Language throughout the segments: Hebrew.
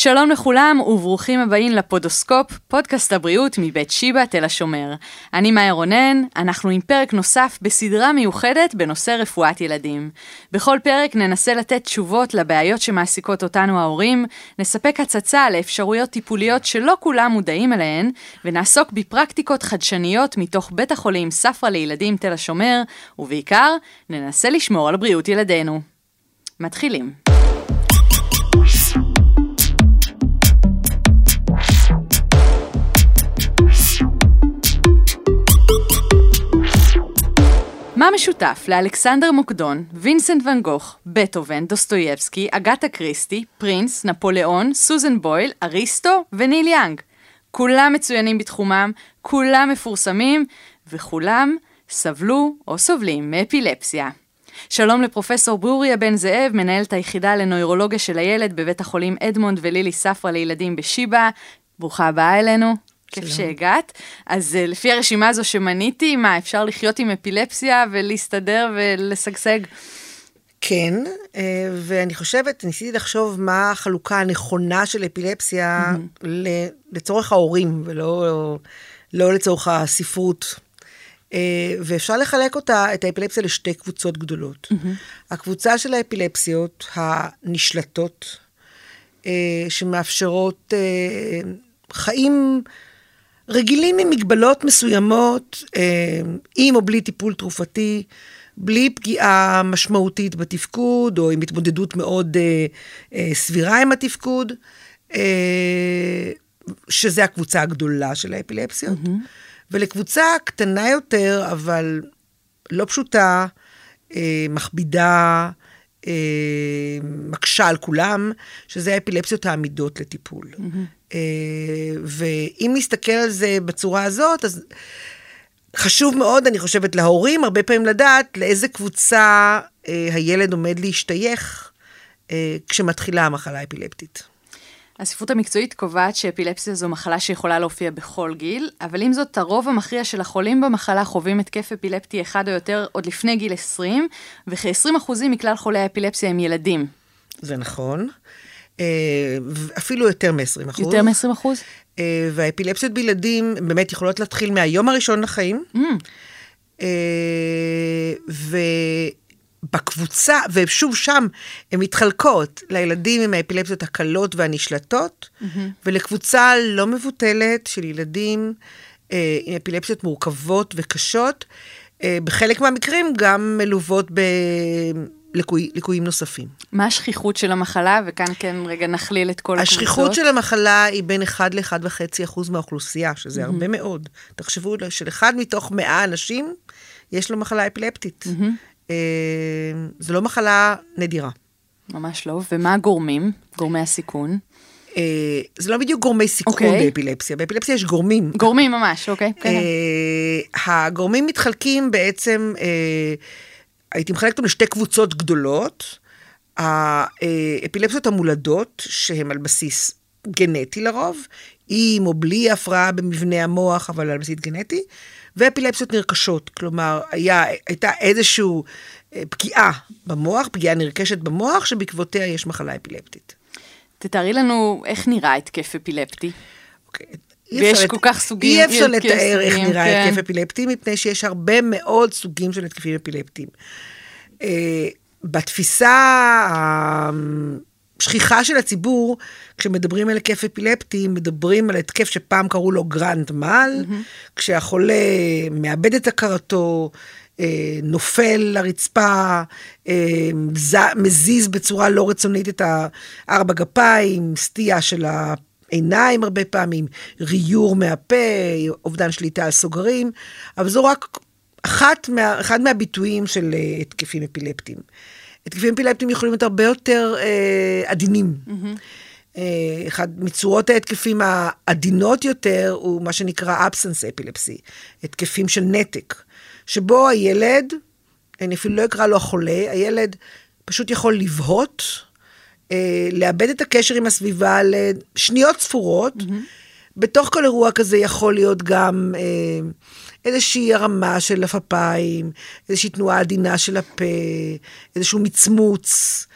שלום לכולם וברוכים הבאים לפודוסקופ, פודקאסט הבריאות מבית שיבא תל השומר. אני מאיה רונן, אנחנו עם פרק נוסף בסדרה מיוחדת בנושא רפואת ילדים. בכל פרק ננסה לתת תשובות לבעיות שמעסיקות אותנו ההורים, נספק הצצה לאפשרויות טיפוליות שלא כולם מודעים אליהן, ונעסוק בפרקטיקות חדשניות מתוך בית החולים ספרא לילדים תל השומר, ובעיקר, ננסה לשמור על בריאות ילדינו. מתחילים. מה משותף לאלכסנדר מוקדון, וינסנט ואן גוך, בטהובן, דוסטויבסקי, אגתה קריסטי, פרינס, נפוליאון, סוזן בויל, אריסטו וניל יאנג? כולם מצוינים בתחומם, כולם מפורסמים, וכולם סבלו או סובלים מאפילפסיה. שלום לפרופסור ברוריה בן זאב, מנהלת היחידה לנוירולוגיה של הילד בבית החולים אדמונד ולילי ספרא לילדים בשיבא. ברוכה הבאה אלינו. כיף שהגעת. אז uh, לפי הרשימה הזו שמניתי, מה, אפשר לחיות עם אפילפסיה ולהסתדר ולשגשג? כן, אה, ואני חושבת, ניסיתי לחשוב מה החלוקה הנכונה של אפילפסיה mm-hmm. לצורך ההורים, ולא לא לצורך הספרות. אה, ואפשר לחלק אותה, את האפילפסיה לשתי קבוצות גדולות. Mm-hmm. הקבוצה של האפילפסיות הנשלטות, שמאפשרות חיים רגילים עם מגבלות מסוימות, אה, עם או בלי טיפול תרופתי, בלי פגיעה משמעותית בתפקוד, או עם התמודדות מאוד אה, אה, סבירה עם התפקוד, שזה הקבוצה הגדולה של האפילפסיות. Mm-hmm. ולקבוצה קטנה יותר, אבל לא פשוטה, מכבידה, מקשה על כולם, שזה האפילפסיות העמידות לטיפול. Mm-hmm. אה, ואם נסתכל על זה בצורה הזאת, אז חשוב מאוד, אני חושבת, להורים הרבה פעמים לדעת לאיזה קבוצה אה, הילד עומד להשתייך אה, כשמתחילה המחלה האפילפטית. הספרות המקצועית קובעת שאפילפסיה זו מחלה שיכולה להופיע בכל גיל, אבל עם זאת, הרוב המכריע של החולים במחלה חווים התקף אפילפטי אחד או יותר עוד לפני גיל 20, וכ-20% מכלל חולי האפילפסיה הם ילדים. זה נכון. אה, אפילו יותר מ-20 אחוז. יותר מ-20 אחוז? אה, והאפילפסיות בילדים באמת יכולות להתחיל מהיום הראשון לחיים. Mm. אה, ובקבוצה, ושוב שם, הן מתחלקות לילדים עם האפילפסיות הקלות והנשלטות, mm-hmm. ולקבוצה לא מבוטלת של ילדים עם אפילפסיות מורכבות וקשות. בחלק מהמקרים גם מלוות ב... ליקוי, ליקויים נוספים. מה השכיחות של המחלה? וכאן כן רגע נכליל את כל הקבוצות. השכיחות של המחלה היא בין 1 ל-1.5 אחוז מהאוכלוסייה, שזה mm-hmm. הרבה מאוד. תחשבו של אחד מתוך 100 אנשים, יש לו מחלה אפילפטית. Mm-hmm. אה, זו לא מחלה נדירה. ממש לא. ומה הגורמים? גורמי הסיכון? אה, זה לא בדיוק גורמי סיכון okay. אוקיי. באפילפסיה, באפילפסיה יש גורמים. גורמים ממש, אוקיי. Okay. כן. אה, הגורמים מתחלקים בעצם... אה, הייתי מחלקת אותם לשתי קבוצות גדולות. האפילפסיות המולדות, שהן על בסיס גנטי לרוב, עם או בלי הפרעה במבנה המוח, אבל על בסיס גנטי, ואפילפסיות נרכשות, כלומר, היה, הייתה איזושהי אה, פגיעה במוח, פגיעה נרכשת במוח, שבעקבותיה יש מחלה אפילפטית. תתארי לנו איך נראה התקף אפילפטי. אוקיי. ויש כל כך סוגים. אי אפשר לתאר איך נראה כן. התקף אפילפטי, מפני שיש הרבה מאוד סוגים של התקפים אפילפטיים. אה, בתפיסה השכיחה של הציבור, כשמדברים על התקף אפילפטי, מדברים על התקף שפעם קראו לו grand mal. כשהחולה מאבד את הכרתו, אה, נופל לרצפה, אה, מזיז בצורה לא רצונית את הארבע גפיים, סטייה של העיניים הרבה פעמים, ריור מהפה, אובדן שליטה על סוגרים, אבל זו רק אחת מה, אחד מהביטויים של uh, התקפים אפילפטיים. התקפים אפילפטיים יכולים להיות הרבה יותר uh, עדינים. Mm-hmm. Uh, אחד מצורות ההתקפים העדינות יותר הוא מה שנקרא absence אפילפסי, התקפים של נתק, שבו הילד, אני אפילו לא אקרא לו החולה, הילד פשוט יכול לבהות, uh, לאבד את הקשר עם הסביבה לשניות ספורות. Mm-hmm. בתוך כל אירוע כזה יכול להיות גם אה, איזושהי הרמה של הפפיים, איזושהי תנועה עדינה של הפה, איזשהו מצמוץ,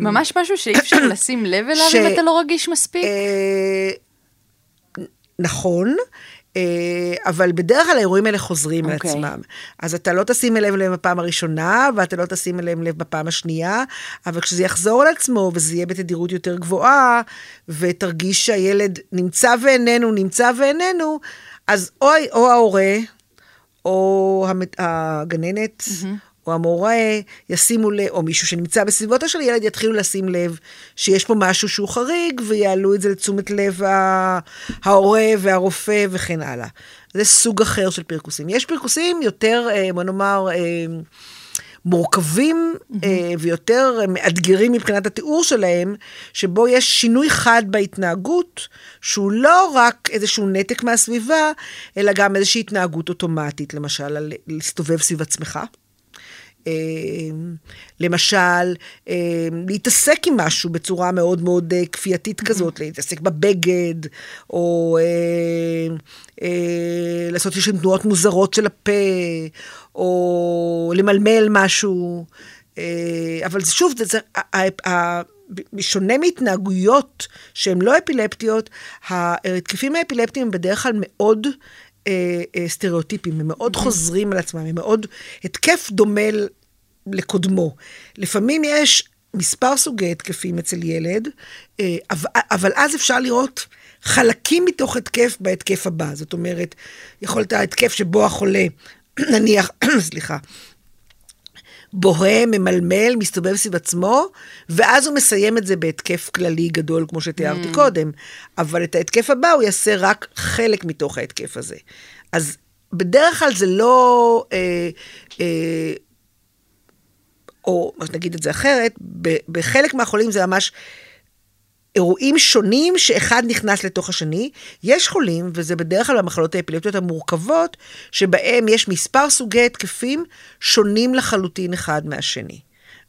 ממש משהו שאי אפשר לשים לב אליו ש- אם אתה לא רגיש מספיק? אה, נכון. אה, אבל בדרך כלל האירועים האלה חוזרים על אוקיי. עצמם. אז אתה לא תשים אליהם לב בפעם הראשונה, ואתה לא תשים אליהם לב בפעם השנייה, אבל כשזה יחזור על עצמו, וזה יהיה בתדירות יותר גבוהה, ותרגיש שהילד נמצא ואיננו, נמצא ואיננו, אז או, או ההורה, או המת- הגננת, או המורה ישימו לב, או מישהו שנמצא בסביבתו של ילד, יתחילו לשים לב שיש פה משהו שהוא חריג, ויעלו את זה לתשומת לב ההורה והרופא וכן הלאה. זה סוג אחר של פרכוסים. יש פרכוסים יותר, אה, בוא נאמר, אה, מורכבים אה, ויותר מאתגרים מבחינת התיאור שלהם, שבו יש שינוי חד בהתנהגות, שהוא לא רק איזשהו נתק מהסביבה, אלא גם איזושהי התנהגות אוטומטית, למשל, להסתובב סביב עצמך. אה, למשל, אה, להתעסק עם משהו בצורה מאוד מאוד אה, כפייתית כזאת, להתעסק בבגד, או אה, אה, לעשות איזשהן תנועות מוזרות של הפה, או למלמל משהו. אבל זה- שוב, זה, זה, ה- ה- ה- בשונה מהתנהגויות שהן לא אפילפטיות, ההתקפים האפילפטיים הם בדרך כלל מאוד אה, אה, סטריאוטיפים, הם מאוד חוזרים על עצמם, הם מאוד, התקף דומה לקודמו. לפעמים יש מספר סוגי התקפים אצל ילד, אה, אבל, אבל אז אפשר לראות חלקים מתוך התקף בהתקף הבא. זאת אומרת, יכול להיות ההתקף שבו החולה, נניח, סליחה, בוהה, ממלמל, מסתובב סביב עצמו, ואז הוא מסיים את זה בהתקף כללי גדול, כמו שתיארתי mm. קודם. אבל את ההתקף הבא הוא יעשה רק חלק מתוך ההתקף הזה. אז בדרך כלל זה לא... אה, אה, או נגיד את זה אחרת, בחלק מהחולים זה ממש אירועים שונים שאחד נכנס לתוך השני. יש חולים, וזה בדרך כלל במחלות האפילפטיות המורכבות, שבהם יש מספר סוגי התקפים שונים לחלוטין אחד מהשני.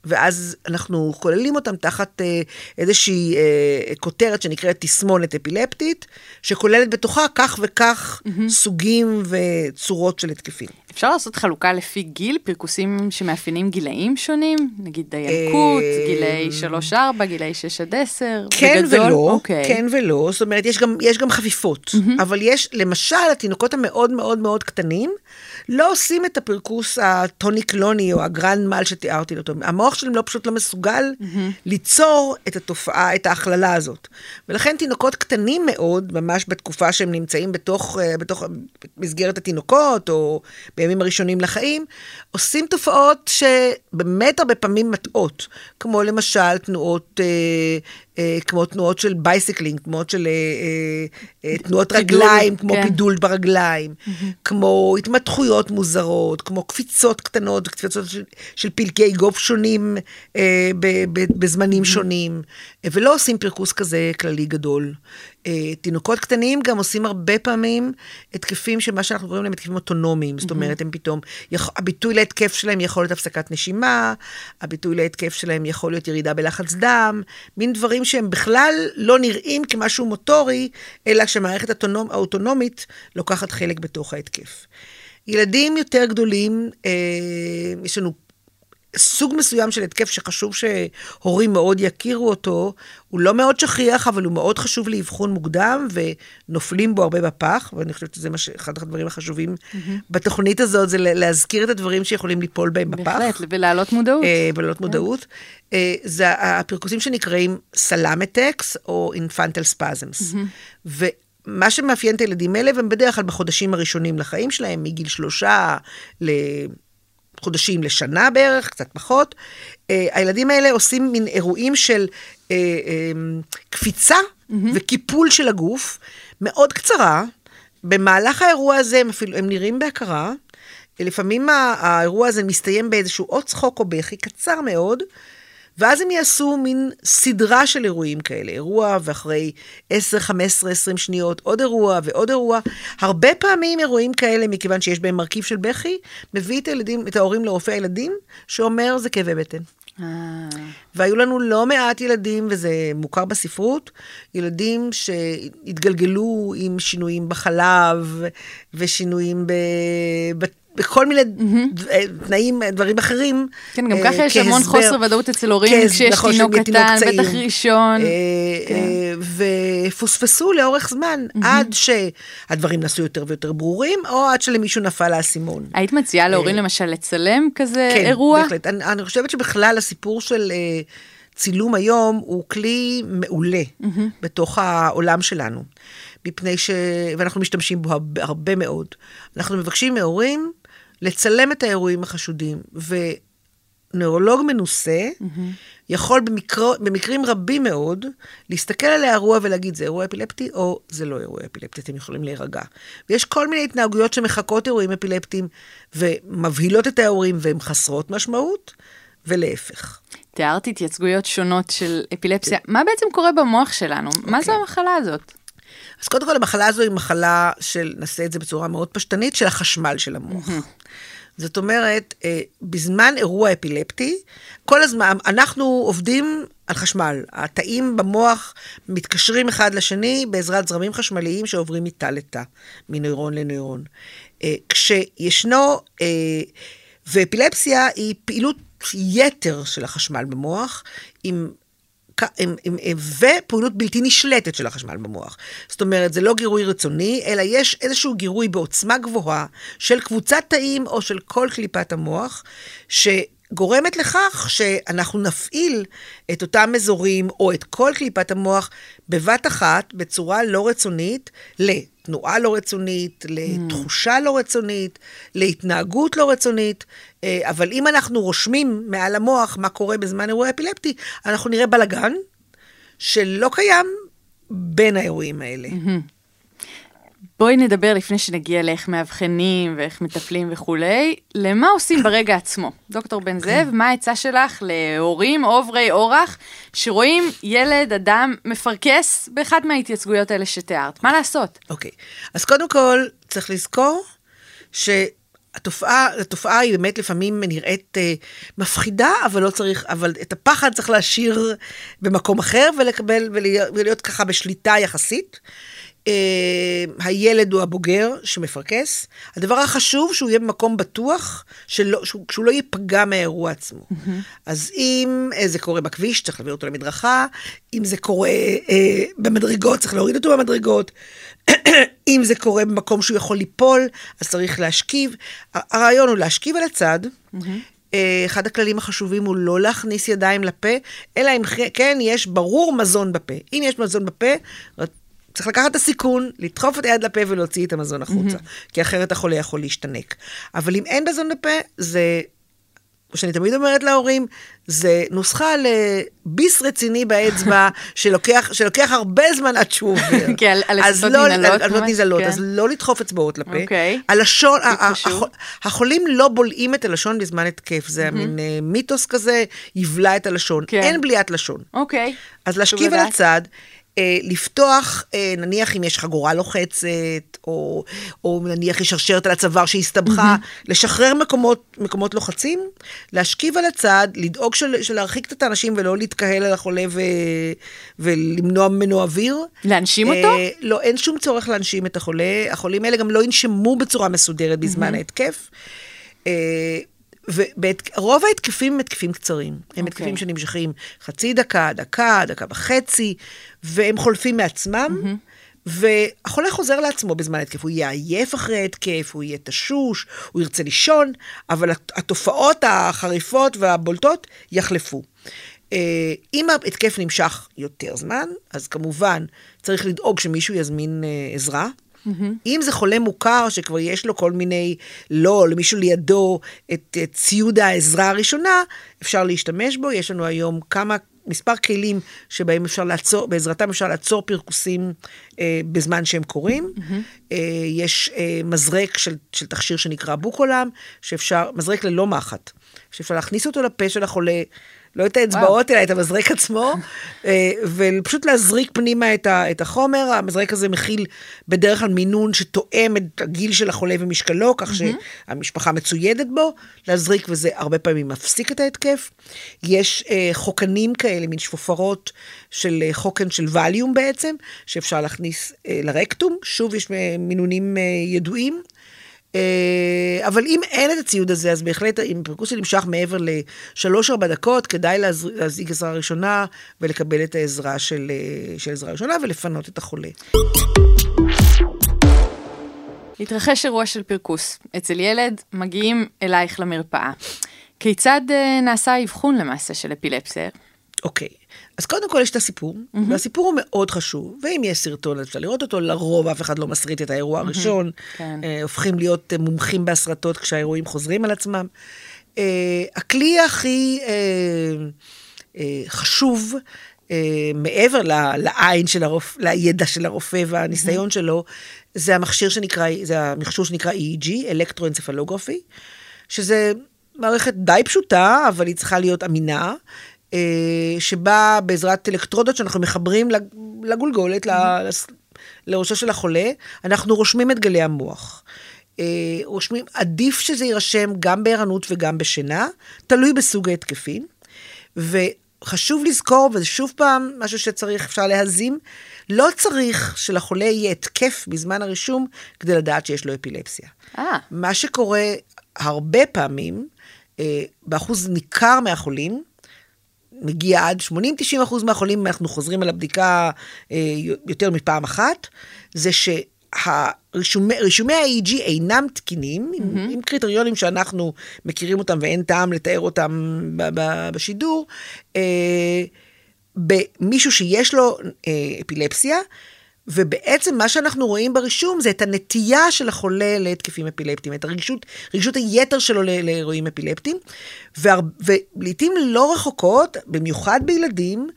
ואז אנחנו כוללים אותם תחת אה, איזושהי אה, כותרת שנקראת תסמונת אפילפטית, שכוללת בתוכה כך וכך mm-hmm. סוגים וצורות של התקפים. אפשר לעשות חלוקה לפי גיל, פרכוסים שמאפיינים גילאים שונים? נגיד הילקוט, גילאי 3-4, גילאי 6 עד 10? כן בגדול? ולא, אוקיי. כן ולא, זאת אומרת, יש גם, יש גם חפיפות, mm-hmm. אבל יש, למשל, התינוקות המאוד מאוד מאוד קטנים, לא עושים את הפרכוס הטוני-קלוני או ה grand mal שתיארתי אותו. המוח שלהם לא פשוט לא מסוגל mm-hmm. ליצור את התופעה, את ההכללה הזאת. ולכן תינוקות קטנים מאוד, ממש בתקופה שהם נמצאים בתוך, אה, בתוך מסגרת התינוקות, או בימים הראשונים לחיים, עושים תופעות שבאמת הרבה פעמים מטעות, כמו למשל תנועות... אה, כמו תנועות של bicycling, תנועות של אה, אה, אה, תנועות רגליים, כמו כן. פידול ברגליים, כמו התמתחויות מוזרות, כמו קפיצות קטנות, קפיצות של, של פלקי גוף שונים אה, בזמנים שונים, אה, ולא עושים פרכוס כזה כללי גדול. אה, תינוקות קטנים גם עושים הרבה פעמים התקפים שמה שאנחנו קוראים להם התקפים אוטונומיים, זאת אומרת, הם פתאום, הביטוי להתקף שלהם יכול להיות הפסקת נשימה, הביטוי להתקף שלהם יכול להיות ירידה בלחץ דם, מין דברים שהם בכלל לא נראים כמשהו מוטורי, אלא שהמערכת האוטונומ, האוטונומית לוקחת חלק בתוך ההתקף. ילדים יותר גדולים, אה, יש לנו סוג מסוים של התקף שחשוב שהורים מאוד יכירו אותו, הוא לא מאוד שכיח, אבל הוא מאוד חשוב לאבחון מוקדם, ונופלים בו הרבה בפח, ואני חושבת שזה מה ש- אחד הדברים החשובים mm-hmm. בתוכנית הזאת, זה לה- להזכיר את הדברים שיכולים ליפול בהם בפח. בהחלט, ולהעלות מודעות. אה, בלוט מודעות. אה, זה הפרכוסים שנקראים סלמטקס או אינפנטל ספזמס. ומה שמאפיין את הילדים האלה, והם בדרך כלל בחודשים הראשונים לחיים שלהם, מגיל שלושה לחודשים לשנה בערך, קצת פחות. אה, הילדים האלה עושים מין אירועים של אה, אה, קפיצה וקיפול של הגוף, מאוד קצרה. במהלך האירוע הזה הם אפילו, הם נראים בהכרה. לפעמים האירוע הזה מסתיים באיזשהו או צחוק או בכי קצר מאוד, ואז הם יעשו מין סדרה של אירועים כאלה, אירוע ואחרי 10, 15, 20 שניות עוד אירוע ועוד אירוע. הרבה פעמים אירועים כאלה, מכיוון שיש בהם מרכיב של בכי, מביא את הילדים, את ההורים לרופא הילדים, שאומר זה כאבי בטן. אה, והיו לנו לא מעט ילדים, וזה מוכר בספרות, ילדים שהתגלגלו עם שינויים בחלב, ושינויים ב... בכל מיני mm-hmm. תנאים, דברים אחרים. כן, גם אה, ככה יש המון חוסר ודאות אצל הורים כשיש נכון, תינוק קטן, בטח ראשון. כן. ופוספסו לאורך זמן, mm-hmm. עד שהדברים נעשו יותר ויותר ברורים, או עד שלמישהו נפל האסימון. היית מציעה להורים למשל לצלם כזה כן, אירוע? כן, בהחלט. אני, אני חושבת שבכלל הסיפור של... צילום היום הוא כלי מעולה mm-hmm. בתוך העולם שלנו, מפני ש... ואנחנו משתמשים בו הרבה, הרבה מאוד. אנחנו מבקשים מהורים לצלם את האירועים החשודים, ונוירולוג מנוסה mm-hmm. יכול במקר... במקרים רבים מאוד להסתכל על האירוע ולהגיד, זה אירוע אפילפטי או זה לא אירוע אפילפטי, אתם יכולים להירגע. ויש כל מיני התנהגויות שמחקות אירועים אפילפטיים ומבהילות את האירועים והן חסרות משמעות, ולהפך. תיארת התייצגויות שונות של אפילפסיה. כן. מה בעצם קורה במוח שלנו? Okay. מה זו אוקיי. המחלה הזאת? אז קודם כל, המחלה הזו היא מחלה של, נעשה את זה בצורה מאוד פשטנית, של החשמל של המוח. זאת אומרת, אה, בזמן אירוע אפילפטי, כל הזמן, אנחנו עובדים על חשמל. התאים במוח מתקשרים אחד לשני בעזרת זרמים חשמליים שעוברים מתא לתא, מנוירון לנוירון. אה, כשישנו, אה, ואפילפסיה היא פעילות יתר של החשמל במוח, עם, ופעילות בלתי נשלטת של החשמל במוח. זאת אומרת, זה לא גירוי רצוני, אלא יש איזשהו גירוי בעוצמה גבוהה של קבוצת תאים או של כל קליפת המוח, שגורמת לכך שאנחנו נפעיל את אותם אזורים או את כל קליפת המוח בבת אחת, בצורה לא רצונית, לתנועה לא רצונית, לתחושה לא רצונית, להתנהגות לא רצונית. אה, אבל אם אנחנו רושמים מעל המוח מה קורה בזמן אירוע אפילפטי, אנחנו נראה בלגן שלא קיים בין האירועים האלה. בואי נדבר לפני שנגיע לאיך מאבחנים ואיך מטפלים וכולי, למה עושים ברגע עצמו? דוקטור בן זאב, מה העצה שלך להורים עוברי אורח שרואים ילד, אדם, מפרכס באחד מההתייצגויות האלה שתיארת? מה לעשות? אוקיי, okay. אז קודם כל צריך לזכור ש... התופעה, התופעה היא באמת לפעמים נראית אה, מפחידה, אבל לא צריך, אבל את הפחד צריך להשאיר במקום אחר ולקבל, ולהיות, ולהיות ככה בשליטה יחסית. אה, הילד הוא הבוגר שמפרכס. הדבר החשוב, שהוא יהיה במקום בטוח, שלא, שהוא, שהוא לא ייפגע מהאירוע עצמו. Mm-hmm. אז אם אה, זה קורה בכביש, צריך להעביר אותו למדרכה, אם זה קורה אה, במדרגות, צריך להוריד אותו במדרגות. אם זה קורה במקום שהוא יכול ליפול, אז צריך להשכיב. הרעיון הוא להשכיב על הצד. Mm-hmm. אחד הכללים החשובים הוא לא להכניס ידיים לפה, אלא אם כן יש ברור מזון בפה. אם יש מזון בפה, צריך לקחת את הסיכון, לדחוף את היד לפה ולהוציא את המזון החוצה, mm-hmm. כי אחרת החולה יכול להשתנק. אבל אם אין מזון לפה, זה, כמו שאני תמיד אומרת להורים, זה נוסחה לביס רציני באצבע, שלוקח, שלוקח הרבה זמן עד שהוא עובר. כן, על עצות לא, ננעלות. על עצות ננעלות, אז לא לדחוף אצבעות לפה. אוקיי. הלשון, החולים לא בולעים את הלשון בזמן התקף, זה מין אה, מיתוס כזה, יבלע את הלשון. כן. אין בליעת לשון. אוקיי. אז להשכיב על הצד. אה, לפתוח, אה, נניח אם יש חגורה לוחצת, או, או נניח יש שרשרת על הצוואר שהסתבכה, mm-hmm. לשחרר מקומות, מקומות לוחצים, להשכיב על הצד, לדאוג של, של להרחיק את האנשים ולא להתקהל על החולה ו, ולמנוע ממנו אוויר. להנשים אותו? אה, לא, אין שום צורך להנשים את החולה. החולים האלה גם לא ינשמו בצורה מסודרת בזמן mm-hmm. ההתקף. ורוב ההתקפים הם התקפים קצרים. הם okay. התקפים אוקיי. שנמשכים חצי דקה, דקה, דקה וחצי, והם חולפים מעצמם. Mm-hmm. והחולה חוזר לעצמו בזמן ההתקף, הוא יהיה עייף אחרי ההתקף, הוא יהיה תשוש, הוא ירצה לישון, אבל התופעות החריפות והבולטות יחלפו. אה, אם ההתקף נמשך יותר זמן, אז כמובן צריך לדאוג שמישהו יזמין אה, עזרה. Mm-hmm. אם זה חולה מוכר שכבר יש לו כל מיני, לא, למישהו לידו את, את ציוד העזרה הראשונה, אפשר להשתמש בו. יש לנו היום כמה, מספר כלים שבהם אפשר לעצור, בעזרתם אפשר לעצור פרכוסים אה, בזמן שהם קורים. Mm-hmm. אה, יש אה, מזרק של, של תכשיר שנקרא בוקולם, שאפשר, מזרק ללא מחט, שאפשר להכניס אותו לפה של החולה. לא את האצבעות, אלא את המזרק עצמו, אה, ופשוט להזריק פנימה את, ה, את החומר. המזרק הזה מכיל בדרך כלל מינון שתואם את הגיל של החולה ומשקלו, כך שהמשפחה מצוידת בו, להזריק, וזה הרבה פעמים מפסיק את ההתקף. יש אה, חוקנים כאלה, מין שפופרות של אה, חוקן של ווליום בעצם, שאפשר להכניס לרקטום, שוב יש מינונים ידועים. אה, אבל אם אין את הציוד הזה, אז בהחלט, אם פרקוסיה נמשך מעבר לשלוש-ארבע דקות, כדאי להז- להזעיק עזרה ראשונה ולקבל את העזרה של, אה, של עזרה ראשונה ולפנות את החולה. התרחש אירוע של פרכוס. אצל ילד מגיעים אלייך למרפאה. כיצד אה, נעשה האבחון למעשה של אפילפסיה? אוקיי, אז קודם כל יש את הסיפור, mm-hmm. והסיפור הוא מאוד חשוב, ואם יש סרטון אפשר לראות אותו, לרוב אף אחד לא מסריט את האירוע הראשון, כן. אה, הופכים להיות אה, מומחים בהסרטות כשהאירועים חוזרים על עצמם. אה, הכלי הכי אה, אה, חשוב, אה, מעבר ל- לעין של הרופא, לידע של הרופא והניסיון שלו, זה המכשיר שנקרא, זה המכשור שנקרא EEG, אלקטרואנצפלוגרפי, שזה מערכת די פשוטה, אבל היא צריכה להיות אמינה, שבה בעזרת אלקטרודות שאנחנו מחברים לג- לגולגולת, ל- לס- לראשו של החולה, אנחנו רושמים את גלי המוח. אה, רושמים, עדיף שזה יירשם גם בערנות וגם בשינה, תלוי בסוג ההתקפים. וחשוב לזכור, וזה שוב פעם משהו שצריך, אפשר להזים, לא צריך שלחולה יהיה התקף בזמן הרישום כדי לדעת שיש לו אפילפסיה. אה, מה שקורה הרבה פעמים, אה, באחוז ניכר מהחולים, מגיע עד 80-90 אחוז מהחולים, אנחנו חוזרים על הבדיקה אה, יותר מפעם אחת, זה שרישומי ה-EEG אינם תקינים, mm-hmm. עם, עם קריטריונים שאנחנו מכירים אותם ואין טעם לתאר אותם ב- ב- בשידור, אה, במישהו שיש לו אה, אפילפסיה, ובעצם מה שאנחנו רואים ברישום זה את הנטייה של החולה להתקפים אפילפטיים, את הרגישות, רגישות היתר שלו לאירועים אפילפטיים, ולעיתים לא רחוקות, במיוחד בילדים,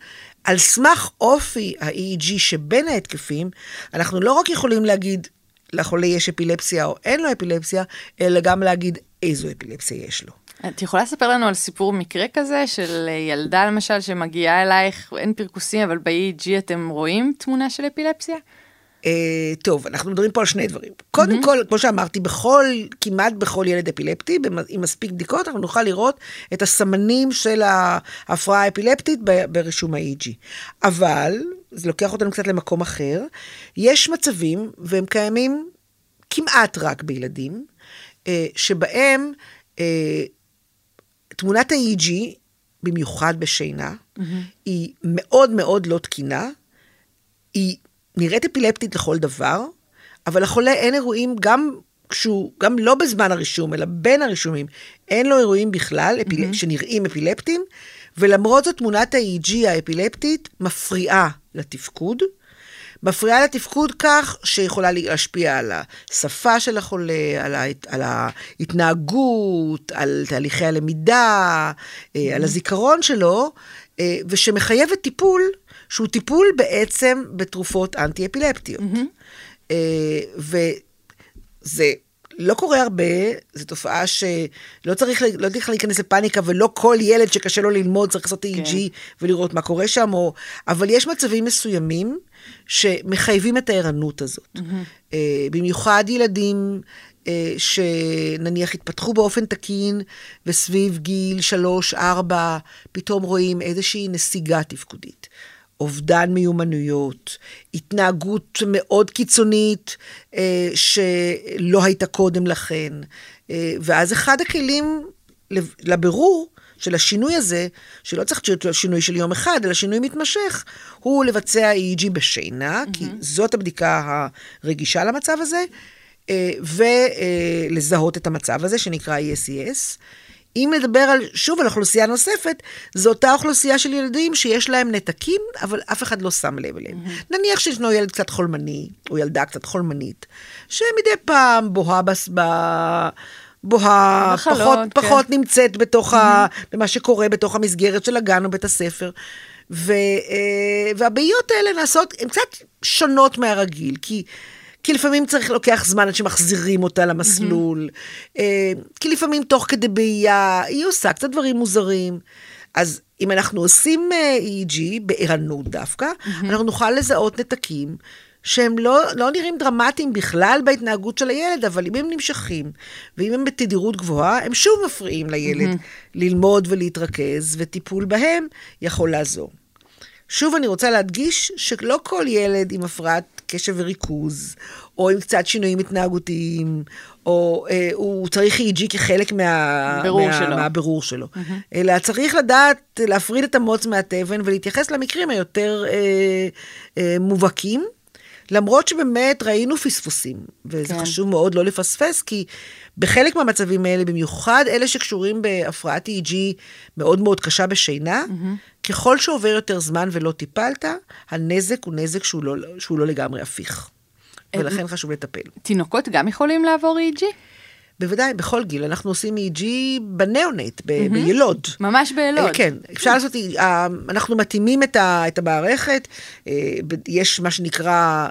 על סמך אופי ה-EEG שבין ההתקפים, אנחנו לא רק יכולים להגיד לחולה יש אפילפסיה או אין לו אפילפסיה, אלא גם להגיד איזו אפילפסיה יש לו. את יכולה לספר לנו על סיפור מקרה כזה של אה, ילדה למשל שמגיעה אלייך, אין פרכוסים, אבל ב-EEG אתם רואים תמונה של אפילפסיה? אה, טוב, אנחנו מדברים פה על שני דברים. קודם כל, כמו שאמרתי, בכל, כמעט בכל ילד אפילפטי, עם מספיק בדיקות, אנחנו נוכל לראות את הסמנים של ההפרעה האפילפטית ברישום ה-EG. אבל, זה לוקח אותנו קצת למקום אחר, יש מצבים, והם קיימים כמעט רק בילדים, אה, שבהם תמונת ה-EG, במיוחד בשינה, mm-hmm. היא מאוד מאוד לא תקינה, היא נראית אפילפטית לכל דבר, אבל לחולה אין אירועים גם כשהוא, גם לא בזמן הרישום, אלא בין הרישומים, אין לו אירועים בכלל אפיל... mm-hmm. שנראים אפילפטיים, ולמרות זאת תמונת ה-EG האפילפטית מפריעה לתפקוד. מפריעה לתפקוד כך שיכולה להשפיע על השפה של החולה, על, ההת... על ההתנהגות, על תהליכי הלמידה, mm-hmm. על הזיכרון שלו, ושמחייבת טיפול שהוא טיפול בעצם בתרופות אנטי-אפילפטיות. Mm-hmm. וזה לא קורה הרבה, זו תופעה שלא צריך, לא צריך להיכנס לפאניקה, ולא כל ילד שקשה לו ללמוד צריך לעשות EEG כן. ולראות מה קורה שם, או, אבל יש מצבים מסוימים שמחייבים את הערנות הזאת. Mm-hmm. במיוחד ילדים שנניח התפתחו באופן תקין, וסביב גיל 3-4 פתאום רואים איזושהי נסיגה תפקודית. אובדן מיומנויות, התנהגות מאוד קיצונית אה, שלא הייתה קודם לכן. אה, ואז אחד הכלים לבירור של השינוי הזה, שלא צריך להיות שינוי של יום אחד, אלא שינוי מתמשך, הוא לבצע EEG בשינה, mm-hmm. כי זאת הבדיקה הרגישה למצב הזה, אה, ולזהות את המצב הזה, שנקרא ESES. אם נדבר על, שוב על אוכלוסייה נוספת, זו אותה אוכלוסייה של ילדים שיש להם נתקים, אבל אף אחד לא שם לב אליהם. Mm-hmm. נניח שישנו ילד קצת חולמני, או ילדה קצת חולמנית, שמדי פעם בוהה בס... ב... בוהה, בחלות, פחות, כן. פחות נמצאת בתוך mm-hmm. ה... במה שקורה בתוך המסגרת של הגן או בית הספר. ו... והבעיות האלה נעשות, הן קצת שונות מהרגיל, כי... כי לפעמים צריך, לוקח זמן עד שמחזירים אותה למסלול, mm-hmm. כי לפעמים תוך כדי בעייה, היא עושה קצת דברים מוזרים. אז אם אנחנו עושים EEG בערנות דווקא, mm-hmm. אנחנו נוכל לזהות נתקים שהם לא, לא נראים דרמטיים בכלל בהתנהגות של הילד, אבל אם הם נמשכים, ואם הם בתדירות גבוהה, הם שוב מפריעים לילד mm-hmm. ללמוד ולהתרכז, וטיפול בהם יכול לעזור. שוב אני רוצה להדגיש שלא כל ילד עם הפרעת קשב וריכוז, או עם קצת שינויים התנהגותיים, או אה, הוא צריך EEG כחלק מה, ברור מה, שלו. מהבירור שלו. Mm-hmm. אלא צריך לדעת להפריד את המוץ מהתבן ולהתייחס למקרים היותר אה, אה, מובהקים. למרות שבאמת ראינו פספוסים, וזה כן. חשוב מאוד לא לפספס, כי בחלק מהמצבים האלה, במיוחד אלה שקשורים בהפרעת EEG מאוד מאוד קשה בשינה, mm-hmm. ככל שעובר יותר זמן ולא טיפלת, הנזק הוא נזק שהוא לא, שהוא לא לגמרי הפיך. ולכן חשוב לטפל. תינוקות גם יכולים לעבור EEG? בוודאי, בכל גיל. אנחנו עושים EEG בניאונט, ב- בילוד. ממש בילוד. אה, כן, אפשר לעשות, אה, אנחנו מתאימים את, ה, את המערכת, אה, יש מה שנקרא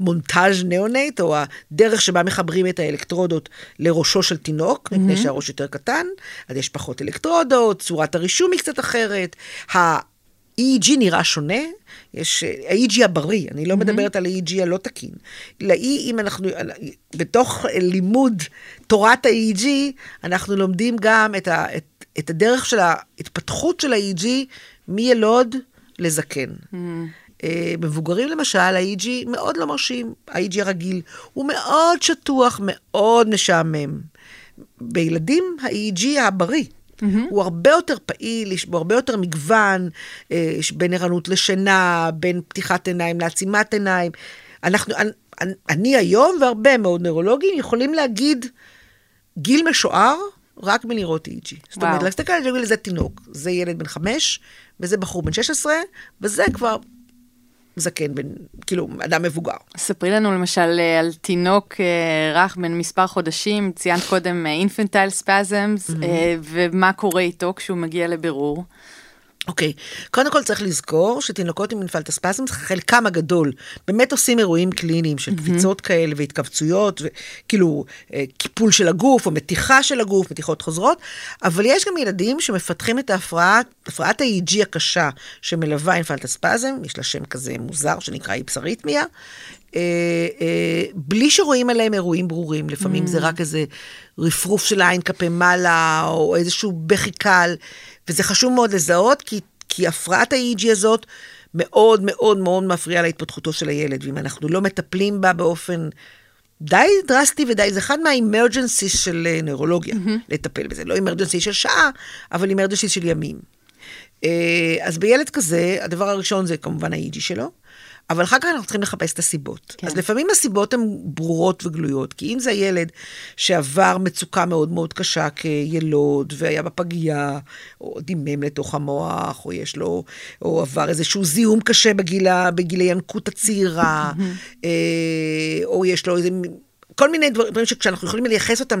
מונטאז' ניאונט, או הדרך שבה מחברים את האלקטרודות לראשו של תינוק, מפני שהראש יותר קטן, אז יש פחות אלקטרודות, צורת הרישום היא קצת אחרת. ה-EEG נראה שונה, יש ה-EEG הבריא, אני לא מדברת על ה-EEG הלא תקין. ל-E, אם אנחנו, בתוך לימוד תורת ה-EEG, אנחנו לומדים גם את, ה, את, את הדרך של ההתפתחות של ה-EEG מילוד לזקן. אה, מבוגרים למשל, ה-EEG מאוד לא מרשים, ה-EEG הרגיל, הוא מאוד שטוח, מאוד משעמם. בילדים, ה-EEG הבריא, Mm-hmm. הוא הרבה יותר פעיל, יש בו הרבה יותר מגוון, אה, יש בין ערנות לשינה, בין פתיחת עיניים לעצימת עיניים. אנחנו, אני, אני היום והרבה מאוד נוירולוגים יכולים להגיד גיל משוער רק מלראות EEG. זאת אומרת. להסתכל על גיל זה תינוק, זה ילד בן חמש, וזה בחור בן 16, וזה כבר זקן, בן, כאילו, אדם מבוגר. ספרי לנו למשל אה, על תינוק אה, רך בן מספר חודשים, ציינת קודם אינפנטייל ספזמס, ומה קורה איתו כשהוא מגיע לבירור. אוקיי, קודם כל צריך לזכור שתינוקות עם אינפלטספזם, חלקם הגדול, באמת עושים אירועים קליניים של קפיצות כאלה והתכווצויות, וכאילו אה, קיפול של הגוף או מתיחה של הגוף, מתיחות חוזרות, אבל יש גם ילדים שמפתחים את ההפרעה, הפרעת ה-EG הקשה שמלווה אינפלטספזם, יש לה שם כזה מוזר שנקרא איפסריתמיה, אה, אה, בלי שרואים עליהם אירועים ברורים, לפעמים mm. זה רק איזה רפרוף של העין כלפי מעלה, או איזשהו בכי קל, וזה חשוב מאוד לזהות, כי, כי הפרעת ה-EEG הזאת מאוד מאוד מאוד מפריעה להתפתחותו של הילד, ואם אנחנו לא מטפלים בה באופן די דרסטי ודי, זה אחד מהאמרג'נסי של אה, נוירולוגיה, mm-hmm. לטפל בזה. לא אמרג'נסי של שעה, אבל אמרג'נסי של ימים. אה, אז בילד כזה, הדבר הראשון זה כמובן ה-EG שלו, אבל אחר כך אנחנו צריכים לחפש את הסיבות. כן. אז לפעמים הסיבות הן ברורות וגלויות, כי אם זה הילד שעבר מצוקה מאוד מאוד קשה כילוד, והיה בפגייה, או דימם לתוך המוח, או יש לו, או עבר איזשהו זיהום קשה בגיל, בגיל הינקות הצעירה, אה, או יש לו איזה... כל מיני דברים, שכשאנחנו יכולים לייחס אותם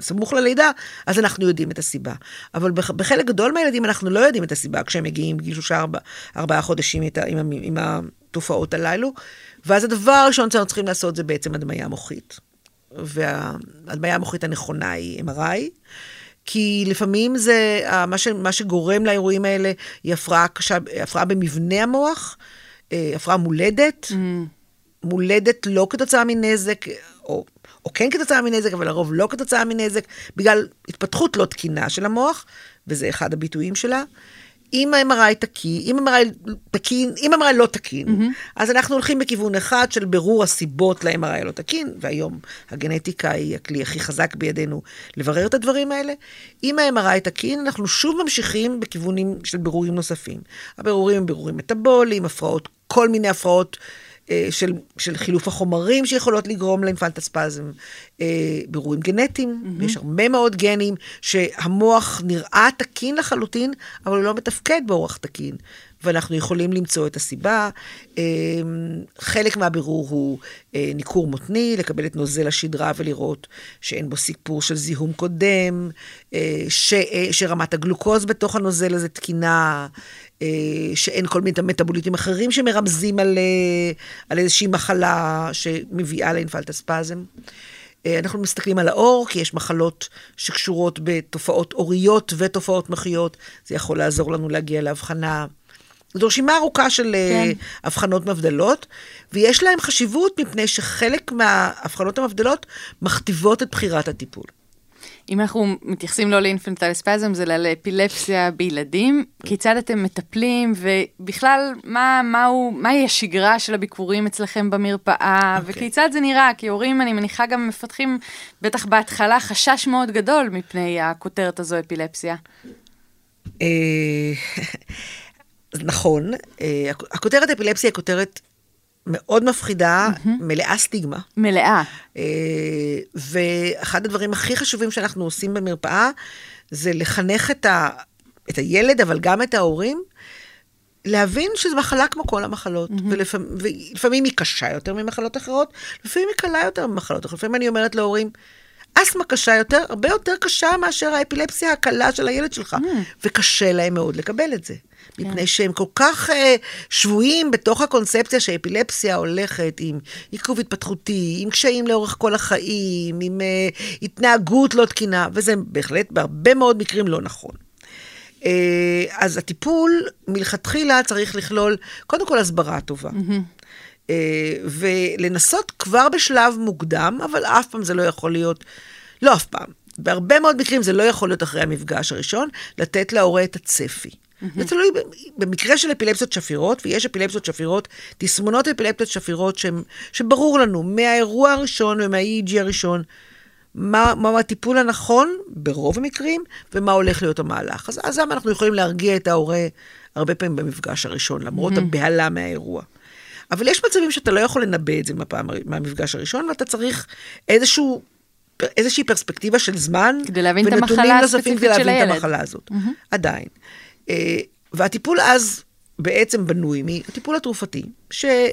סמוך ללידה, אז אנחנו יודעים את הסיבה. אבל בח, בחלק גדול מהילדים אנחנו לא יודעים את הסיבה כשהם מגיעים בגיל שלושה ארבע, ארבעה חודשים עם, עם, עם, התופעות הללו. ואז הדבר הראשון שאנחנו צריכים לעשות זה בעצם הדמיה מוחית. וההדמיה המוחית הנכונה היא MRI. כי לפעמים זה, מה, ש, מה שגורם לאירועים האלה היא הפרעה קשה, הפרעה במבנה המוח, אה, הפרעה מולדת, mm. מולדת לא כתוצאה מנזק, או, או כן כתוצאה מנזק, אבל לרוב לא כתוצאה מנזק, בגלל התפתחות לא תקינה של המוח, וזה אחד הביטויים שלה. אם ה-MRI תקין, אם ה-MRI תקין, אם ה-MRI לא תקין, mm-hmm. אז אנחנו הולכים בכיוון אחד של בירור הסיבות ל-MRI הלא תקין, והיום הגנטיקה היא הכלי הכי חזק בידינו לברר את הדברים האלה. אם ה-MRI תקין, אנחנו שוב ממשיכים בכיוונים של בירורים נוספים. הבירורים הם בירורים מטאבוליים, הפרעות, כל מיני הפרעות. אה, של, של חילוף החומרים שיכולות לגרום לאינפלטספזם, אה, בירורים גנטיים, mm-hmm. יש הרבה מאוד גנים שהמוח נראה תקין לחלוטין, אבל הוא לא מתפקד באורח תקין, ואנחנו יכולים למצוא את הסיבה. אה, חלק מהבירור הוא אה, ניכור מותני, לקבל את נוזל השדרה ולראות שאין בו סיפור של זיהום קודם, אה, ש, אה, שרמת הגלוקוז בתוך הנוזל הזה תקינה. אה, שאין כל מיני מטאבוליטים אחרים שמרמזים על, אה, על איזושהי מחלה שמביאה לאינפלטספזם. אה, אנחנו מסתכלים על האור, כי יש מחלות שקשורות בתופעות אוריות ותופעות מחיות, זה יכול לעזור לנו להגיע להבחנה. זו רשימה ארוכה של כן. הבחנות מבדלות, ויש להם חשיבות מפני שחלק מההבחנות המבדלות מכתיבות את בחירת הטיפול. אם אנחנו מתייחסים לא לאינפנטל ספזם, אלא לאפילפסיה בילדים, כיצד אתם מטפלים, ובכלל, מה, מהו, מהי השגרה של הביקורים אצלכם במרפאה, okay. אוקיי. וכיצד זה נראה? כי הורים, אני מניחה, גם מפתחים, בטח בהתחלה, חשש מאוד גדול מפני הכותרת הזו, אפילפסיה. אה, נכון, אה, הכותרת אפילפסיה היא כותרת מאוד מפחידה, mm-hmm. מלאה סטיגמה. מלאה. אה, ואחד הדברים הכי חשובים שאנחנו עושים במרפאה, זה לחנך את, ה, את הילד, אבל גם את ההורים, להבין שזו מחלה כמו כל המחלות, mm-hmm. ולפעמים, ולפעמים היא קשה יותר ממחלות אחרות, לפעמים היא קלה יותר ממחלות אחרות. לפעמים אני אומרת להורים, אסתמה קשה יותר, הרבה יותר קשה מאשר האפילפסיה הקלה של הילד שלך, mm. וקשה להם מאוד לקבל את זה. כן. מפני שהם כל כך uh, שבויים בתוך הקונספציה שאפילפסיה הולכת עם עיכוב התפתחותי, עם קשיים לאורך כל החיים, עם uh, התנהגות לא תקינה, וזה בהחלט בהרבה מאוד מקרים לא נכון. Uh, אז הטיפול מלכתחילה צריך לכלול קודם כל הסברה טובה. Mm-hmm. Uh, ולנסות כבר בשלב מוקדם, אבל אף פעם זה לא יכול להיות, לא אף פעם, בהרבה מאוד מקרים זה לא יכול להיות אחרי המפגש הראשון, לתת להורה את הצפי. זה תלוי במקרה של אפילפסיות שפירות, ויש אפילפסיות שפירות, תסמונות אפילפסיות שפירות שהם, שברור לנו מהאירוע הראשון ומהאי-ג'י הראשון, מה, מה הטיפול הנכון ברוב המקרים, ומה הולך להיות המהלך. אז, אז אנחנו יכולים להרגיע את ההורה הרבה פעמים במפגש הראשון, למרות mm-hmm. הבהלה מהאירוע. אבל יש מצבים שאתה לא יכול לנבא את זה מהפעם, מהמפגש הראשון, ואתה צריך איזשהו איזושהי פרספקטיבה של זמן, כדי להבין את המחלה הספציפית של הילד. כדי להבין את המחלה הזאת. Mm-hmm. עדיין. אה, והטיפול אז בעצם בנוי מהטיפול התרופתי, שמותאם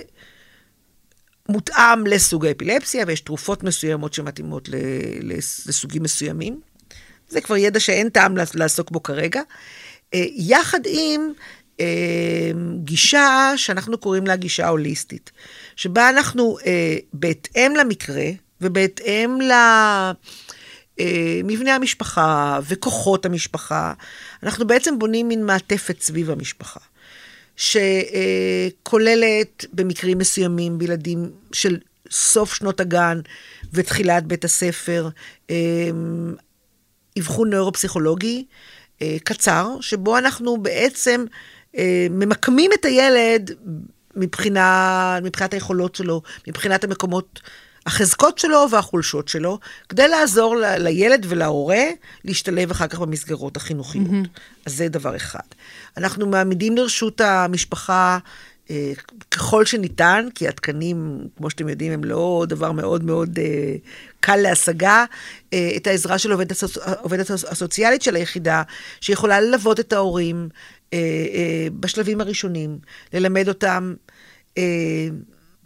לסוג האפילפסיה, ויש תרופות מסוימות שמתאימות לסוגים מסוימים. זה כבר ידע שאין טעם לעסוק בו כרגע. אה, יחד עם אה, גישה שאנחנו קוראים לה גישה הוליסטית, שבה אנחנו, בהתאם למקרה ובהתאם ל... אה, מבנה המשפחה וכוחות המשפחה. אנחנו בעצם בונים מין מעטפת סביב המשפחה, שכוללת במקרים מסוימים בילדים של סוף שנות הגן ותחילת בית הספר, אה, אבחון נוירופסיכולוגי אה, קצר, שבו אנחנו בעצם ממקמים את הילד מבחינה, מבחינת היכולות שלו, מבחינת המקומות החזקות שלו והחולשות שלו, כדי לעזור ל- לילד ולהורה להשתלב אחר כך במסגרות החינוכיות. Mm-hmm. אז זה דבר אחד. אנחנו מעמידים לרשות המשפחה אה, ככל שניתן, כי התקנים, כמו שאתם יודעים, הם לא דבר מאוד מאוד אה, קל להשגה, אה, את העזרה של עובדת, הסוצ... עובדת הסוציאלית של היחידה, שיכולה ללוות את ההורים אה, אה, בשלבים הראשונים, ללמד אותם. אה,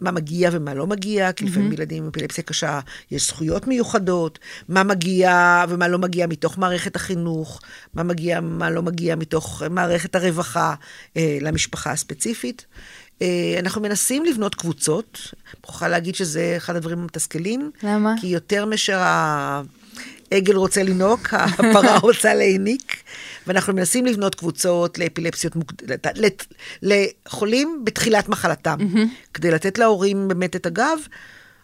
מה מגיע ומה לא מגיע, כי לפעמים mm-hmm. ילדים עם אפילפסיה קשה יש זכויות מיוחדות, מה מגיע ומה לא מגיע מתוך מערכת החינוך, מה מגיע ומה לא מגיע מתוך מערכת הרווחה אה, למשפחה הספציפית. אה, אנחנו מנסים לבנות קבוצות, אני יכולה להגיד שזה אחד הדברים המתסכלים. למה? כי יותר מאשר העגל רוצה לנהוג, הפרה רוצה להיניק. ואנחנו מנסים לבנות קבוצות לאפילפסיות, מוקד... לחולים בתחילת מחלתם, mm-hmm. כדי לתת להורים באמת את הגב.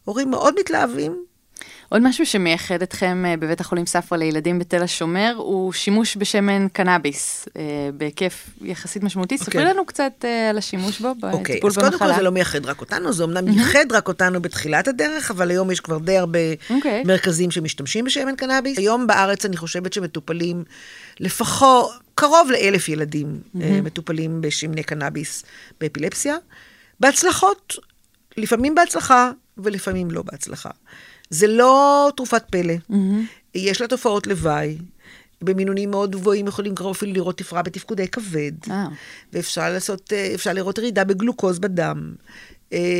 הורים מאוד מתלהבים, עוד משהו שמייחד אתכם אה, בבית החולים ספרא לילדים בתל השומר, הוא שימוש בשמן קנאביס, אה, בהיקף יחסית משמעותי. Okay. ספרי אוקיי. לנו קצת אה, על השימוש בו, בטיפול okay. במחלה. אז קודם כל זה לא מייחד רק אותנו, זה אמנם ייחד רק אותנו בתחילת הדרך, אבל היום יש כבר די הרבה okay. אוקיי. מרכזים שמשתמשים בשמן קנאביס. היום בארץ אני חושבת שמטופלים לפחות, קרוב לאלף ילדים mm-hmm. מטופלים בשמני קנאביס באפילפסיה. בהצלחות, לפעמים בהצלחה ולפעמים לא בהצלחה. זה לא תרופת פלא. Mm-hmm. יש לה תופעות לוואי. במינונים מאוד גבוהים יכולים כבר אפילו לראות תפרעה בתפקודי כבד. Oh. ואפשר לעשות, אה, אפשר לראות ירידה בגלוקוז בדם.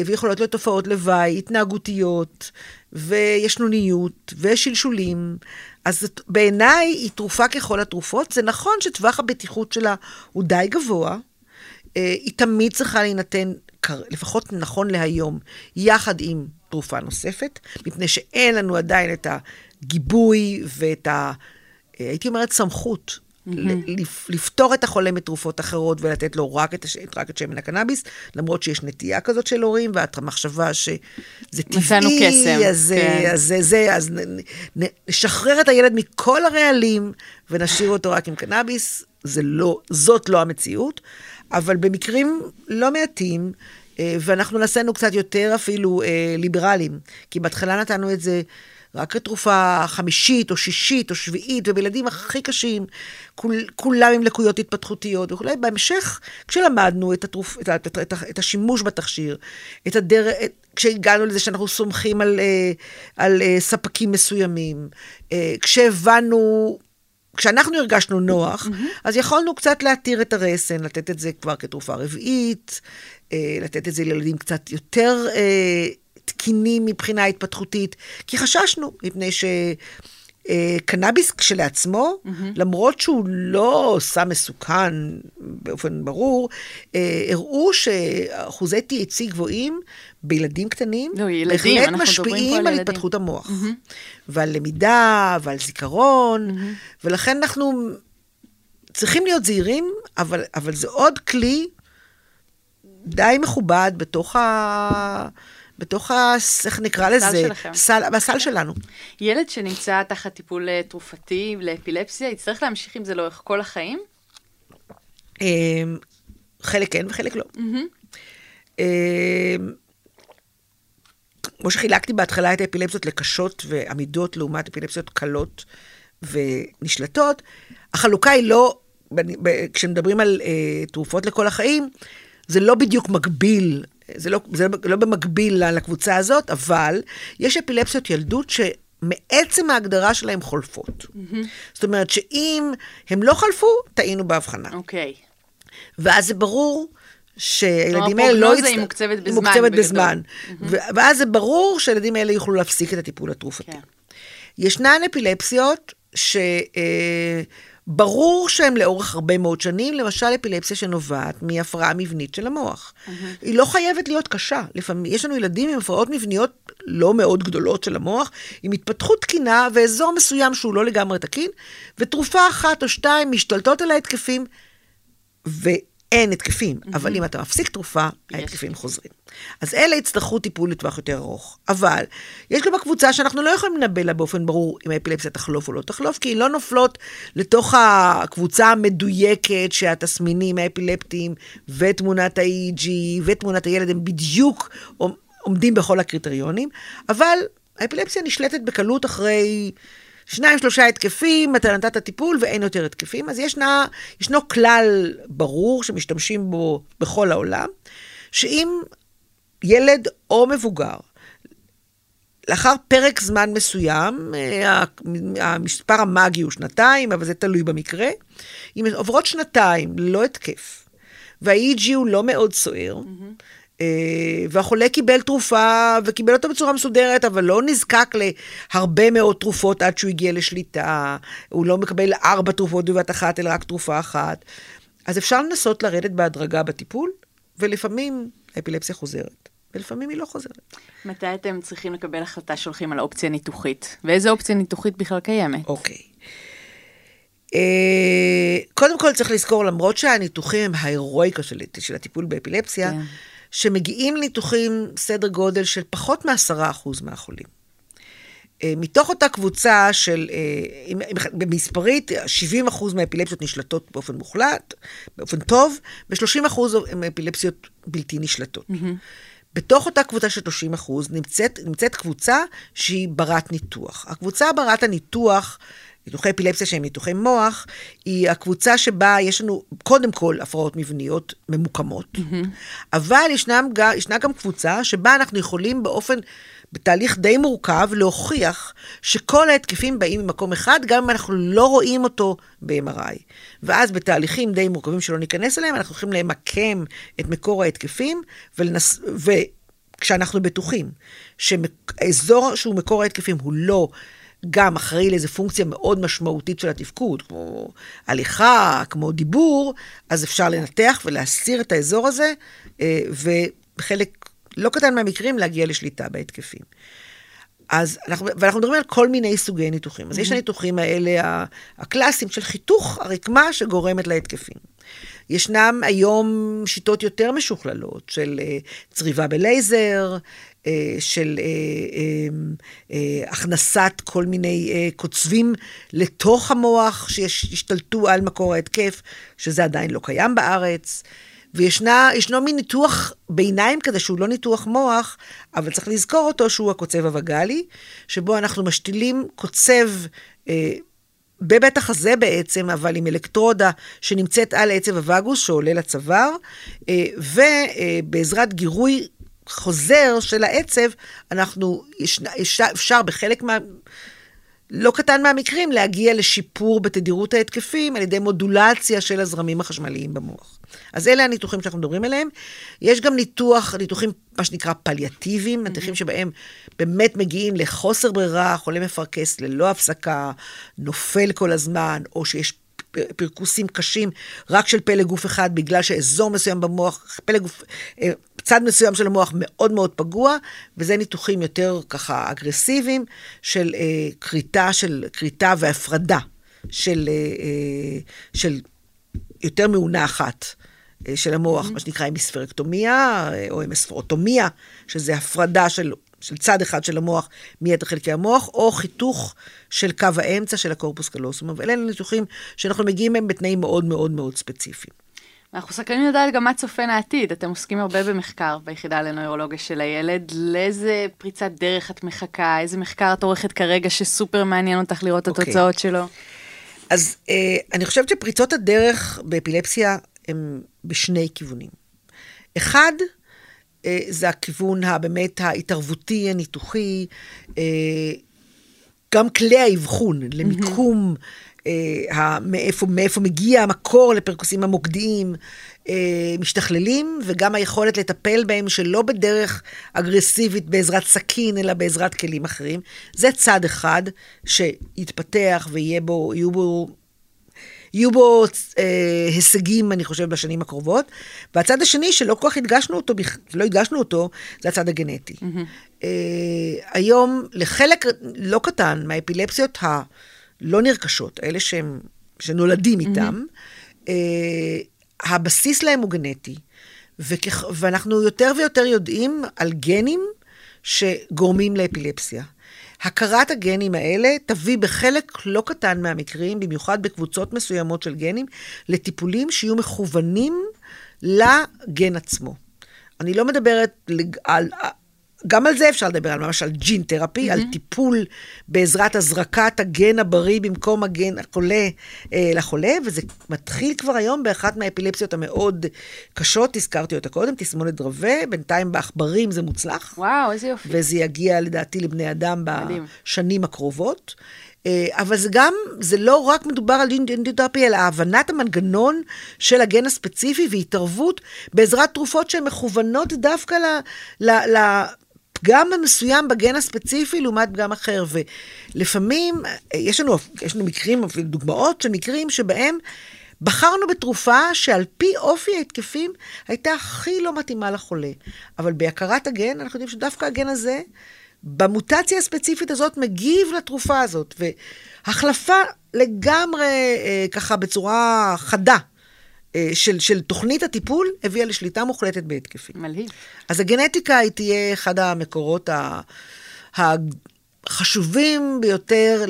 ויכולות להיות תופעות לוואי, התנהגותיות, וישנוניות, ושלשולים. אז בעיניי היא תרופה ככל התרופות. זה נכון שטווח הבטיחות שלה הוא די גבוה. אה, היא תמיד צריכה להינתן, לפחות נכון להיום, יחד עם תרופה נוספת, מפני שאין לנו עדיין את הגיבוי ואת ה... הייתי אומרת סמכות לפ- לפטור את החולה מתרופות אחרות ולתת לו רק את, הש- רק את שמן הקנאביס, למרות שיש נטייה כזאת של הורים, והמחשבה שזה טבעי, אז זה, כן. אז זה, זה, אז נ- נשחרר את הילד מכל הרעלים ונשאיר אותו רק עם קנאביס, זה לא, זאת לא המציאות, אבל במקרים לא מעטים, אה, ואנחנו נעשינו קצת יותר אפילו אה, ליברליים, כי בהתחלה נתנו את זה רק כתרופה חמישית או שישית או שביעית, ובילדים הכי קשים, כול, כולם עם לקויות התפתחותיות וכולי. בהמשך, כשלמדנו את, התרופ, את, את, את, את השימוש בתכשיר, את הדרך, את, כשהגענו לזה שאנחנו סומכים על, אה, על אה, ספקים מסוימים, אה, כשהבנו... כשאנחנו הרגשנו נוח, mm-hmm. אז יכולנו קצת להתיר את הרסן, לתת את זה כבר כתרופה רביעית, לתת את זה לילדים קצת יותר תקינים מבחינה התפתחותית, כי חששנו, מפני ש... אה, קנאביס כשלעצמו, mm-hmm. למרות שהוא לא סם מסוכן באופן ברור, אה, הראו שאחוזי THC גבוהים בילדים קטנים, לא, ילדים, בהחלט משפיעים על על. התפתחות המוח, mm-hmm. ועל למידה, ועל זיכרון, mm-hmm. ולכן אנחנו צריכים להיות זהירים, אבל, אבל זה עוד כלי די מכובד בתוך ה... בתוך ה... איך נקרא לזה? שלכם. סל, בסל שלנו. ילד שנמצא תחת טיפול אה, תרופתי לאפילפסיה, יצטרך להמשיך עם זה לאורך כל החיים? אמ, חלק כן וחלק לא. אמ, כמו שחילקתי בהתחלה את האפילפסיות לקשות ועמידות לעומת אפילפסיות קלות ונשלטות, החלוקה היא לא, כשמדברים על אה, תרופות לכל החיים, זה לא בדיוק מקביל, זה לא, זה לא במקביל לקבוצה הזאת, אבל יש אפילפסיות ילדות ש... מעצם ההגדרה שלהם חולפות. זאת אומרת שאם הם לא חלפו, טעינו בהבחנה. אוקיי. ואז זה ברור שהילדים האלה לא... הפרוגנוזה היא מוקצבת היא בזמן, מוקצבת בגדול. בזמן. ו- ואז זה ברור שהילדים האלה יוכלו להפסיק את הטיפול התרופתי. כן. ישנן אפילפסיות שברור שהן לאורך הרבה מאוד שנים, למשל אפילפסיה שנובעת מהפרעה מבנית של המוח. היא לא חייבת להיות קשה. לפעמים, יש לנו ילדים עם הפרעות מבניות לא מאוד גדולות של המוח, עם התפתחות תקינה ואזור מסוים שהוא לא לגמרי תקין, ותרופה אחת או שתיים משתלטות על ההתקפים, ואין התקפים. אבל אם אתה מפסיק תרופה, ההתקפים חוזרים. אז אלה יצטרכו טיפול לטווח יותר ארוך. אבל יש גם בקבוצה שאנחנו לא יכולים לנבא לה באופן ברור אם האפילפסיה תחלוף או לא תחלוף, כי היא לא נופלות לתוך הקבוצה המדויקת שהתסמינים האפילפטיים ותמונת ה-EEG ותמונת הילד הם בדיוק עומדים בכל הקריטריונים, אבל האפילפסיה נשלטת בקלות אחרי שניים, שלושה התקפים, אתה נתת טיפול ואין יותר התקפים, אז ישנה, ישנו כלל ברור שמשתמשים בו בכל העולם, שאם ילד או מבוגר, לאחר פרק זמן מסוים, אה, המספר המאגי הוא שנתיים, אבל זה תלוי במקרה, אם עוברות שנתיים ללא התקף, וה-EG הוא לא מאוד סוער, mm-hmm. והחולה קיבל תרופה וקיבל אותה בצורה מסודרת, אבל לא נזקק להרבה מאוד תרופות עד שהוא הגיע לשליטה, הוא לא מקבל ארבע תרופות בבת אחת, אלא רק תרופה אחת. אז אפשר לנסות לרדת בהדרגה בטיפול, ולפעמים האפילפסיה חוזרת, ולפעמים היא לא חוזרת. מתי אתם צריכים לקבל החלטה שהולכים על אופציה ניתוחית? ואיזה אופציה ניתוחית בכלל קיימת? אוקיי. אה, קודם כל צריך לזכור, למרות שהניתוחים הם ההירואיקה של, של הטיפול באפילפסיה, כן. שמגיעים ניתוחים סדר גודל של פחות מעשרה אחוז מהחולים. אה, מתוך אותה קבוצה של, אה, במספרית, 70 אחוז מהאפילפסיות נשלטות באופן מוחלט, באופן טוב, ו-30 אחוז הן אפילפסיות בלתי נשלטות. בתוך אותה קבוצה של 30 אחוז נמצאת, נמצאת קבוצה שהיא ברת ניתוח. הקבוצה ברת הניתוח, ניתוחי אפילפסיה שהם ניתוחי מוח, היא הקבוצה שבה יש לנו קודם כל הפרעות מבניות ממוקמות, אבל ישנם, ישנה גם קבוצה שבה אנחנו יכולים באופן, בתהליך די מורכב, להוכיח שכל ההתקפים באים ממקום אחד, גם אם אנחנו לא רואים אותו ב-MRI. ואז בתהליכים די מורכבים שלא ניכנס אליהם, אנחנו יכולים למקם את מקור ההתקפים, ולנס... וכשאנחנו בטוחים שהאזור שהוא מקור ההתקפים הוא לא גם אחראי לאיזו פונקציה מאוד משמעותית של התפקוד, כמו הליכה, כמו דיבור, אז אפשר לנתח ולהסיר את האזור הזה, אה, ובחלק לא קטן מהמקרים להגיע לשליטה בהתקפים. אז אנחנו, ואנחנו מדברים על כל מיני סוגי ניתוחים. אז mm-hmm. יש הניתוחים האלה הקלאסיים של חיתוך הרקמה שגורמת להתקפים. ישנם היום שיטות יותר משוכללות של uh, צריבה בלייזר, של uh, uh, uh, הכנסת כל מיני קוצבים לתוך המוח שישתלטו על מקור ההתקף, שזה עדיין לא קיים בארץ. וישנו מין ניתוח ביניים כזה שהוא לא ניתוח מוח, אבל צריך לזכור אותו שהוא הקוצב הווגאלי, שבו אנחנו משתילים קוצב אה, בבית החזה בעצם, אבל עם אלקטרודה שנמצאת על עצב הווגוס שעולה לצוואר, אה, ובעזרת גירוי חוזר של העצב, אנחנו, יש, אפשר בחלק מה... לא קטן מהמקרים להגיע לשיפור בתדירות ההתקפים על ידי מודולציה של הזרמים החשמליים במוח. אז אלה הניתוחים שאנחנו מדברים עליהם. יש גם ניתוח, ניתוחים, מה שנקרא פליאטיביים, mm-hmm. ניתוחים שבהם באמת מגיעים לחוסר ברירה, חולה מפרכס ללא הפסקה, נופל כל הזמן, או שיש פרכוסים קשים רק של פלא גוף אחד, בגלל שאזור מסוים במוח, פלא גוף, אה, צד מסוים של המוח מאוד מאוד פגוע, וזה ניתוחים יותר ככה אגרסיביים של אה, כריתה, של כריתה והפרדה של, אה, אה, של יותר מאונה אחת. אה, של המוח, mm-hmm. מה שנקרא המיספרקטומיה, או המספרוטומיה, שזה הפרדה של של צד אחד של המוח מיתר חלקי המוח, או חיתוך של קו האמצע של הקורפוס קלוסום. אבל אלה ניתוחים שאנחנו מגיעים מהם בתנאים מאוד מאוד מאוד ספציפיים. אנחנו סקרנים לדעת גם מה צופן העתיד. אתם עוסקים הרבה במחקר ביחידה לנוירולוגיה של הילד. לאיזה פריצת דרך את מחכה? איזה מחקר את עורכת כרגע שסופר מעניין אותך לראות את okay. אוקיי. התוצאות שלו? אז אה, אני חושבת שפריצות הדרך באפילפסיה הן בשני כיוונים. אחד, אה, זה הכיוון הבאמת ההתערבותי, הניתוחי, אה, גם כלי האבחון למיקום, אה, מאיפה, מאיפה מגיע המקור לפרקוסים המוקדיים, משתכללים, וגם היכולת לטפל בהם שלא בדרך אגרסיבית בעזרת סכין, אלא בעזרת כלים אחרים. זה צד אחד שיתפתח ויהיו בו, בו יהיו בו אה, הישגים, אני חושב, בשנים הקרובות. והצד השני, שלא כל כך הדגשנו אותו, לא הדגשנו אותו, זה הצד הגנטי. Mm-hmm. אה, היום, לחלק לא קטן מהאפילפסיות הלא נרכשות, אלה שהם, שנולדים איתם, mm-hmm. אה, הבסיס להם הוא גנטי. וכך, ואנחנו יותר ויותר יודעים על גנים שגורמים לאפילפסיה. הכרת הגנים האלה תביא בחלק לא קטן מהמקרים, במיוחד בקבוצות מסוימות של גנים, לטיפולים שיהיו מכוונים לגן עצמו. אני לא מדברת על, גם על זה אפשר לדבר, על ממש על ג'ין תרפי, mm-hmm. על טיפול בעזרת הזרקת הגן הבריא במקום הגן החולה אה, לחולה, וזה מתחיל כבר היום באחת מהאפילפסיות המאוד קשות, הזכרתי אותה קודם, תסמונת דרווה, בינתיים בעכברים זה מוצלח. וואו, איזה יופי. וזה יגיע לדעתי לבני אדם. בשנים הקרובות. אה, אבל זה גם, זה לא רק מדובר על ג'ינדיותרפי, אלא הבנת המנגנון של הגן הספציפי והתערבות בעזרת תרופות שהן מכוונות דווקא ל, ל, ל, פגם מסוים בגן הספציפי לעומת פגם אחר. ולפעמים, יש לנו, יש לנו מקרים, אפילו דוגמאות של מקרים שבהם בחרנו בתרופה שעל פי אופי ההתקפים הייתה הכי לא מתאימה לחולה. אבל בהכרת הגן, אנחנו יודעים שדווקא הגן הזה, במוטציה הספציפית הזאת, מגיב לתרופה הזאת. והחלפה לגמרי, אה, ככה, בצורה חדה. אה, של, של תוכנית הטיפול הביאה לשליטה מוחלטת בהתקפים. מלהיב. אז הגנטיקה היא תהיה אחד המקורות החשובים ביותר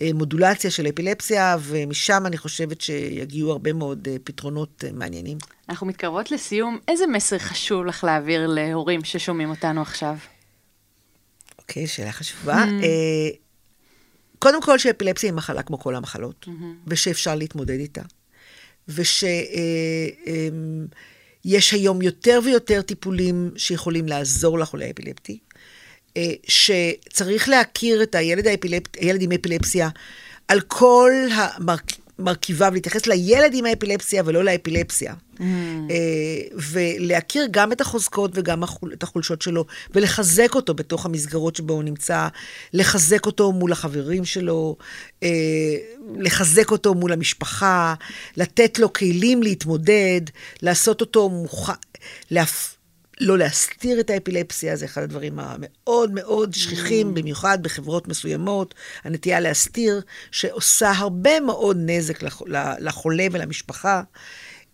למודולציה של אפילפסיה, ומשם אני חושבת שיגיעו הרבה מאוד אה, פתרונות אה, מעניינים. אנחנו מתקרבות לסיום. איזה מסר חשוב לך להעביר להורים ששומעים אותנו עכשיו? אוקיי, שאלה חשובה. Mm. קודם כל שאפילפסיה היא מחלה כמו כל המחלות, mm-hmm. ושאפשר להתמודד איתה. ושיש היום יותר ויותר טיפולים שיכולים לעזור לחולה האפילפטי, אה, שצריך להכיר את הילד, האפילפ... הילד עם אפילפסיה על כל המרכיבים. מרכיביו, להתייחס לילד עם האפילפסיה ולא לאפילפסיה. Mm. אה, ולהכיר גם את החוזקות וגם את החולשות שלו, ולחזק אותו בתוך המסגרות שבו הוא נמצא, לחזק אותו מול החברים שלו, אה, לחזק אותו מול המשפחה, לתת לו כלים להתמודד, לעשות אותו מוכן, להפ... לא להסתיר את האפילפסיה, זה אחד הדברים המאוד מאוד שכיחים, mm. במיוחד בחברות מסוימות, הנטייה להסתיר, שעושה הרבה מאוד נזק לחולה ולמשפחה.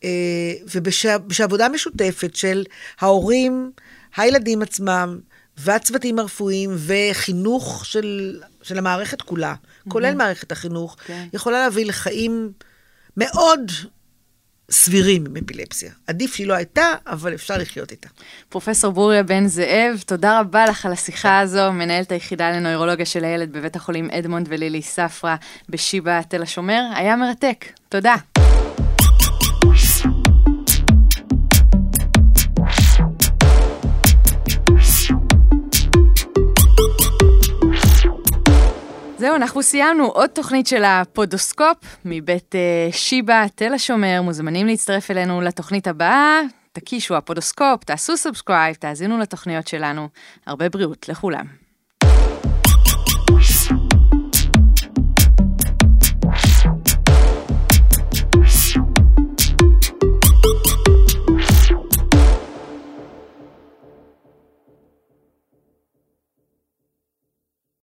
אה, ובעבודה משותפת של ההורים, הילדים עצמם, והצוותים הרפואיים וחינוך של, של המערכת כולה, mm-hmm. כולל מערכת החינוך, okay. כן. יכולה להביא לחיים מאוד סבירים עם אפילפסיה. עדיף שהיא לא הייתה, אבל אפשר לחיות איתה. פרופסור ברוריה בן זאב, תודה רבה לך על השיחה הזו, מנהלת היחידה לנוירולוגיה של הילד בבית החולים אדמונד ולילי ספרא בשיבא תל השומר. היה מרתק. תודה. זהו, אנחנו סיימנו עוד תוכנית של הפודוסקופ מבית uh, שיבא, תל השומר. מוזמנים להצטרף אלינו לתוכנית הבאה. תקישו הפודוסקופ, תעשו subscribe, תאזינו לתוכניות שלנו. הרבה בריאות לכולם.